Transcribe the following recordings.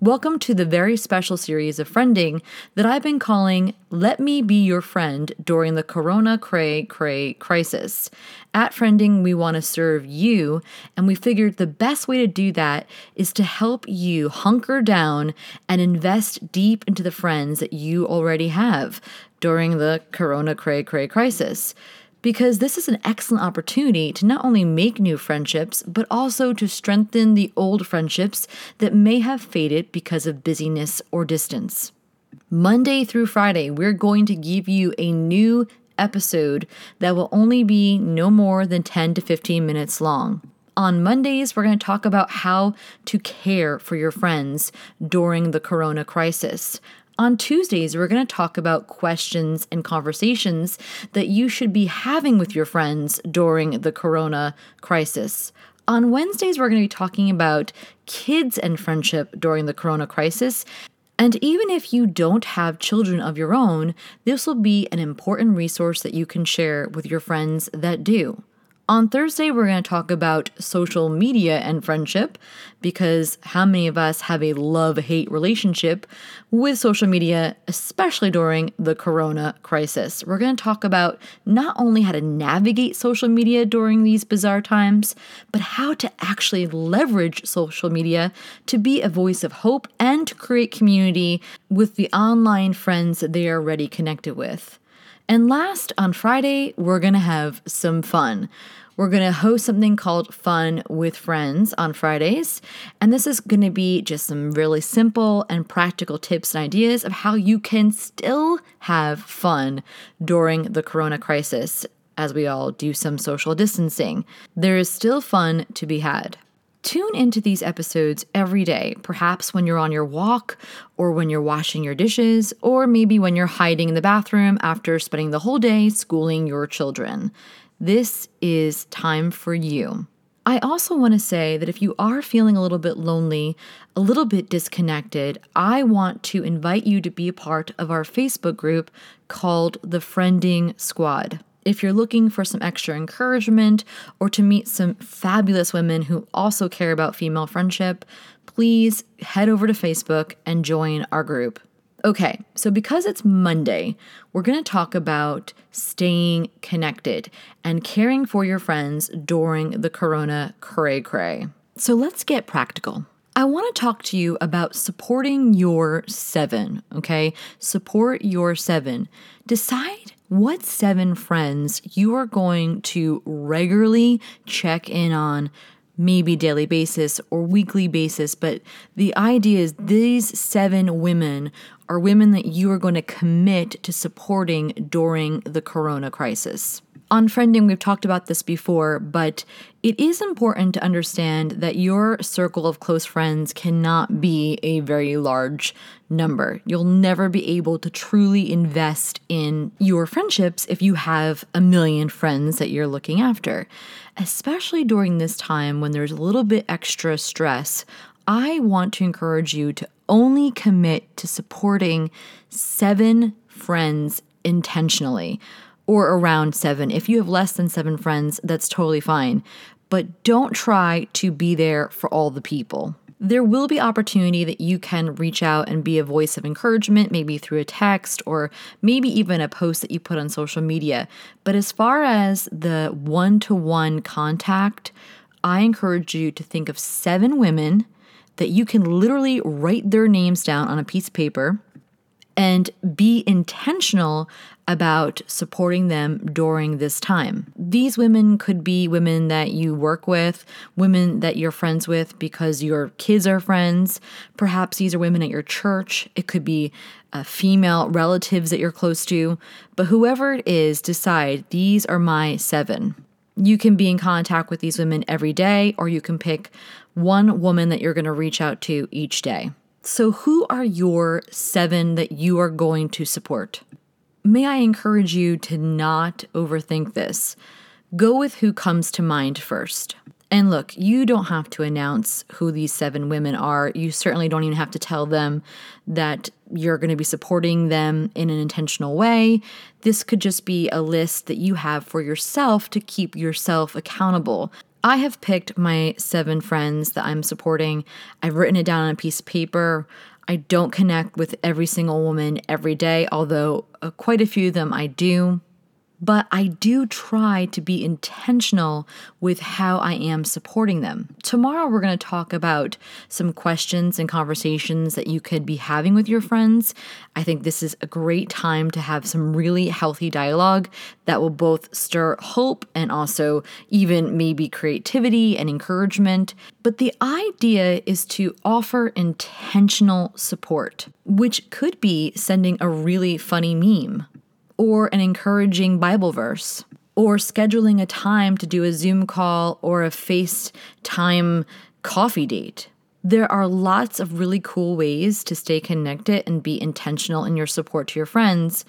Welcome to the very special series of friending that I've been calling Let Me Be Your Friend during the Corona Cray Cray crisis. At Friending, we want to serve you, and we figured the best way to do that is to help you hunker down and invest deep into the friends that you already have during the Corona Cray Cray crisis because this is an excellent opportunity to not only make new friendships, but also to strengthen the old friendships that may have faded because of busyness or distance. Monday through Friday, we're going to give you a new episode that will only be no more than 10 to 15 minutes long. On Mondays, we're going to talk about how to care for your friends during the corona crisis. On Tuesdays, we're going to talk about questions and conversations that you should be having with your friends during the corona crisis. On Wednesdays, we're going to be talking about kids and friendship during the corona crisis. And even if you don't have children of your own, this will be an important resource that you can share with your friends that do. On Thursday, we're going to talk about social media and friendship because how many of us have a love hate relationship with social media, especially during the corona crisis? We're going to talk about not only how to navigate social media during these bizarre times, but how to actually leverage social media to be a voice of hope and to create community with the online friends that they are already connected with. And last, on Friday, we're going to have some fun. We're going to host something called Fun with Friends on Fridays. And this is going to be just some really simple and practical tips and ideas of how you can still have fun during the corona crisis as we all do some social distancing. There is still fun to be had. Tune into these episodes every day, perhaps when you're on your walk, or when you're washing your dishes, or maybe when you're hiding in the bathroom after spending the whole day schooling your children. This is time for you. I also want to say that if you are feeling a little bit lonely, a little bit disconnected, I want to invite you to be a part of our Facebook group called the Friending Squad. If you're looking for some extra encouragement or to meet some fabulous women who also care about female friendship, please head over to Facebook and join our group. Okay, so because it's Monday, we're going to talk about staying connected and caring for your friends during the corona cray cray. So let's get practical. I want to talk to you about supporting your seven, okay? Support your seven. Decide what seven friends you are going to regularly check in on maybe daily basis or weekly basis, but the idea is these seven women are women that you are going to commit to supporting during the corona crisis. On friending, we've talked about this before, but it is important to understand that your circle of close friends cannot be a very large number. You'll never be able to truly invest in your friendships if you have a million friends that you're looking after. Especially during this time when there's a little bit extra stress, I want to encourage you to only commit to supporting seven friends intentionally or around seven. If you have less than seven friends, that's totally fine. But don't try to be there for all the people. There will be opportunity that you can reach out and be a voice of encouragement, maybe through a text or maybe even a post that you put on social media. But as far as the one to one contact, I encourage you to think of seven women that you can literally write their names down on a piece of paper and be intentional about supporting them during this time. These women could be women that you work with, women that you're friends with because your kids are friends. Perhaps these are women at your church. It could be uh, female relatives that you're close to. But whoever it is, decide these are my seven. You can be in contact with these women every day, or you can pick one woman that you're going to reach out to each day. So, who are your seven that you are going to support? May I encourage you to not overthink this? Go with who comes to mind first. And look, you don't have to announce who these seven women are. You certainly don't even have to tell them that you're going to be supporting them in an intentional way. This could just be a list that you have for yourself to keep yourself accountable. I have picked my seven friends that I'm supporting. I've written it down on a piece of paper. I don't connect with every single woman every day, although uh, quite a few of them I do but I do try to be intentional with how I am supporting them. Tomorrow, we're going to talk about some questions and conversations that you could be having with your friends. I think this is a great time to have some really healthy dialogue that will both stir hope and also even maybe creativity and encouragement. But the idea is to offer intentional support, which could be sending a really funny meme or an encouraging Bible verse, or scheduling a time to do a Zoom call or a FaceTime coffee date. There are lots of really cool ways to stay connected and be intentional in your support to your friends.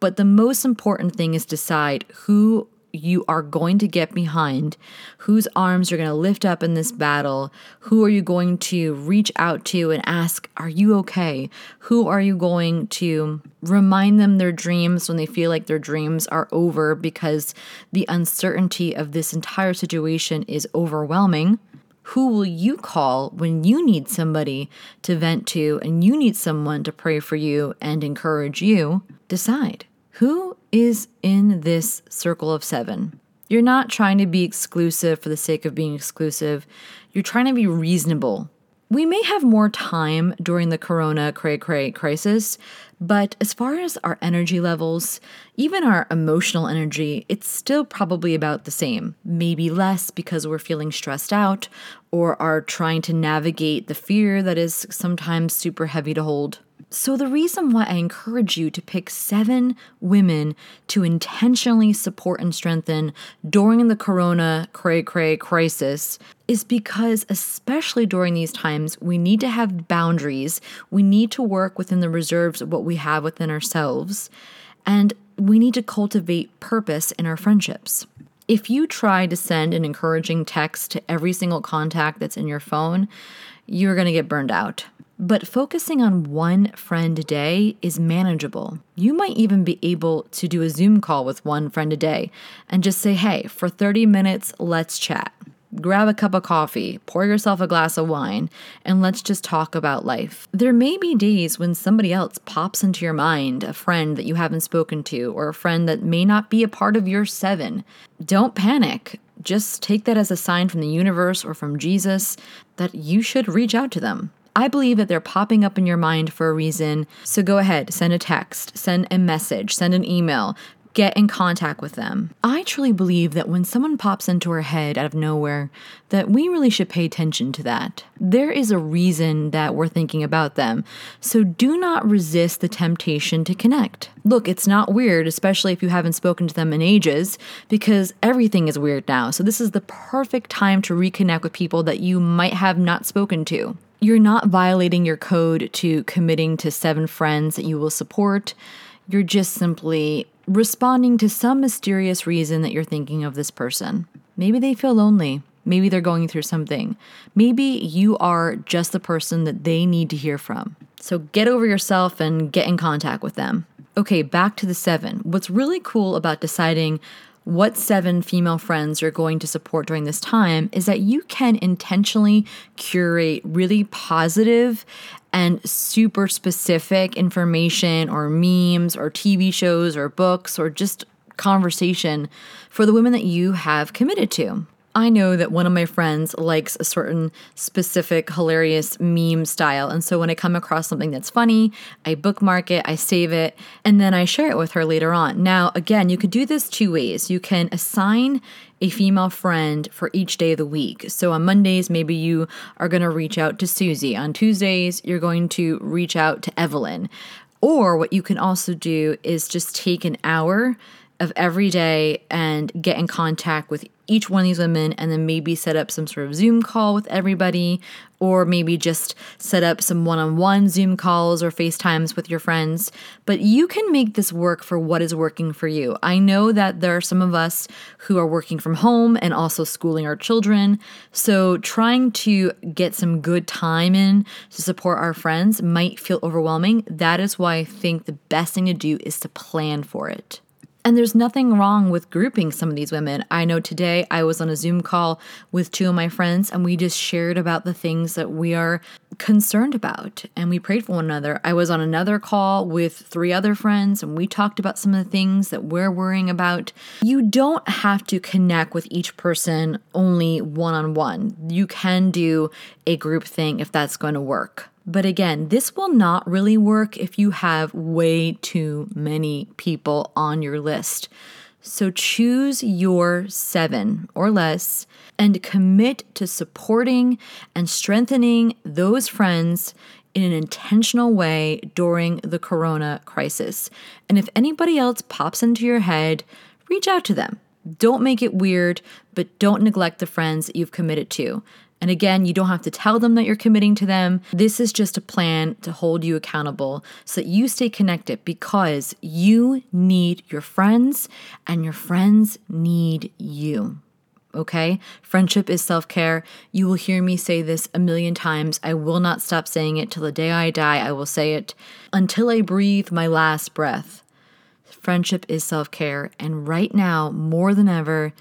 But the most important thing is decide who you are going to get behind, whose arms you're going to lift up in this battle, who are you going to reach out to and ask, Are you okay? Who are you going to remind them their dreams when they feel like their dreams are over because the uncertainty of this entire situation is overwhelming? Who will you call when you need somebody to vent to and you need someone to pray for you and encourage you? Decide. Who is in this circle of seven? You're not trying to be exclusive for the sake of being exclusive. You're trying to be reasonable. We may have more time during the corona cray cray crisis, but as far as our energy levels, even our emotional energy, it's still probably about the same. Maybe less because we're feeling stressed out or are trying to navigate the fear that is sometimes super heavy to hold. So, the reason why I encourage you to pick seven women to intentionally support and strengthen during the corona cray cray crisis is because, especially during these times, we need to have boundaries. We need to work within the reserves of what we have within ourselves. And we need to cultivate purpose in our friendships. If you try to send an encouraging text to every single contact that's in your phone, you're going to get burned out. But focusing on one friend a day is manageable. You might even be able to do a Zoom call with one friend a day and just say, hey, for 30 minutes, let's chat. Grab a cup of coffee, pour yourself a glass of wine, and let's just talk about life. There may be days when somebody else pops into your mind, a friend that you haven't spoken to, or a friend that may not be a part of your seven. Don't panic. Just take that as a sign from the universe or from Jesus that you should reach out to them. I believe that they're popping up in your mind for a reason. So go ahead, send a text, send a message, send an email, get in contact with them. I truly believe that when someone pops into our head out of nowhere, that we really should pay attention to that. There is a reason that we're thinking about them. So do not resist the temptation to connect. Look, it's not weird, especially if you haven't spoken to them in ages, because everything is weird now. So this is the perfect time to reconnect with people that you might have not spoken to. You're not violating your code to committing to seven friends that you will support. You're just simply responding to some mysterious reason that you're thinking of this person. Maybe they feel lonely. Maybe they're going through something. Maybe you are just the person that they need to hear from. So get over yourself and get in contact with them. Okay, back to the seven. What's really cool about deciding what seven female friends you're going to support during this time is that you can intentionally curate really positive and super specific information or memes or TV shows or books or just conversation for the women that you have committed to. I know that one of my friends likes a certain specific hilarious meme style. And so when I come across something that's funny, I bookmark it, I save it, and then I share it with her later on. Now, again, you could do this two ways. You can assign a female friend for each day of the week. So on Mondays, maybe you are going to reach out to Susie. On Tuesdays, you're going to reach out to Evelyn. Or what you can also do is just take an hour of every day and get in contact with each one of these women and then maybe set up some sort of Zoom call with everybody, or maybe just set up some one on one Zoom calls or FaceTimes with your friends. But you can make this work for what is working for you. I know that there are some of us who are working from home and also schooling our children. So trying to get some good time in to support our friends might feel overwhelming. That is why I think the best thing to do is to plan for it. And there's nothing wrong with grouping some of these women. I know today I was on a Zoom call with two of my friends and we just shared about the things that we are concerned about and we prayed for one another. I was on another call with three other friends and we talked about some of the things that we're worrying about. You don't have to connect with each person only one on one. You can do a group thing if that's going to work. But again, this will not really work if you have way too many people on your list. So choose your seven or less and commit to supporting and strengthening those friends in an intentional way during the corona crisis. And if anybody else pops into your head, reach out to them. Don't make it weird, but don't neglect the friends you've committed to. And again, you don't have to tell them that you're committing to them. This is just a plan to hold you accountable so that you stay connected because you need your friends and your friends need you. Okay? Friendship is self care. You will hear me say this a million times. I will not stop saying it till the day I die. I will say it until I breathe my last breath. Friendship is self care. And right now, more than ever,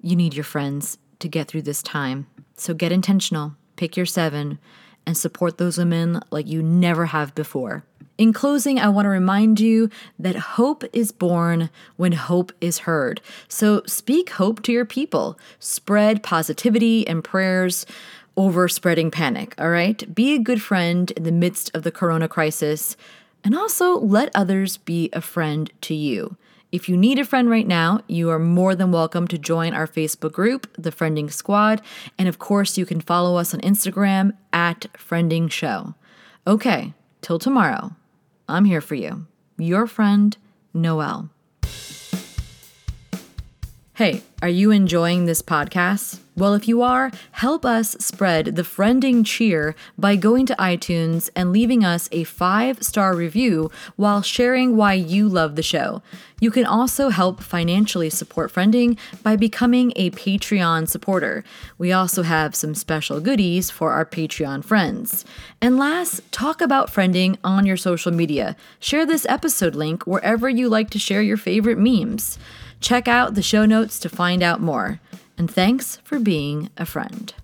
you need your friends to get through this time. So get intentional, pick your seven, and support those women like you never have before. In closing, I want to remind you that hope is born when hope is heard. So speak hope to your people, spread positivity and prayers over spreading panic, all right? Be a good friend in the midst of the corona crisis, and also let others be a friend to you. If you need a friend right now, you are more than welcome to join our Facebook group, The Friending Squad. And of course, you can follow us on Instagram at Friending Show. Okay, till tomorrow, I'm here for you. Your friend, Noelle. Hey, are you enjoying this podcast? Well, if you are, help us spread the friending cheer by going to iTunes and leaving us a five star review while sharing why you love the show. You can also help financially support Friending by becoming a Patreon supporter. We also have some special goodies for our Patreon friends. And last, talk about Friending on your social media. Share this episode link wherever you like to share your favorite memes. Check out the show notes to find out more. And thanks for being a friend.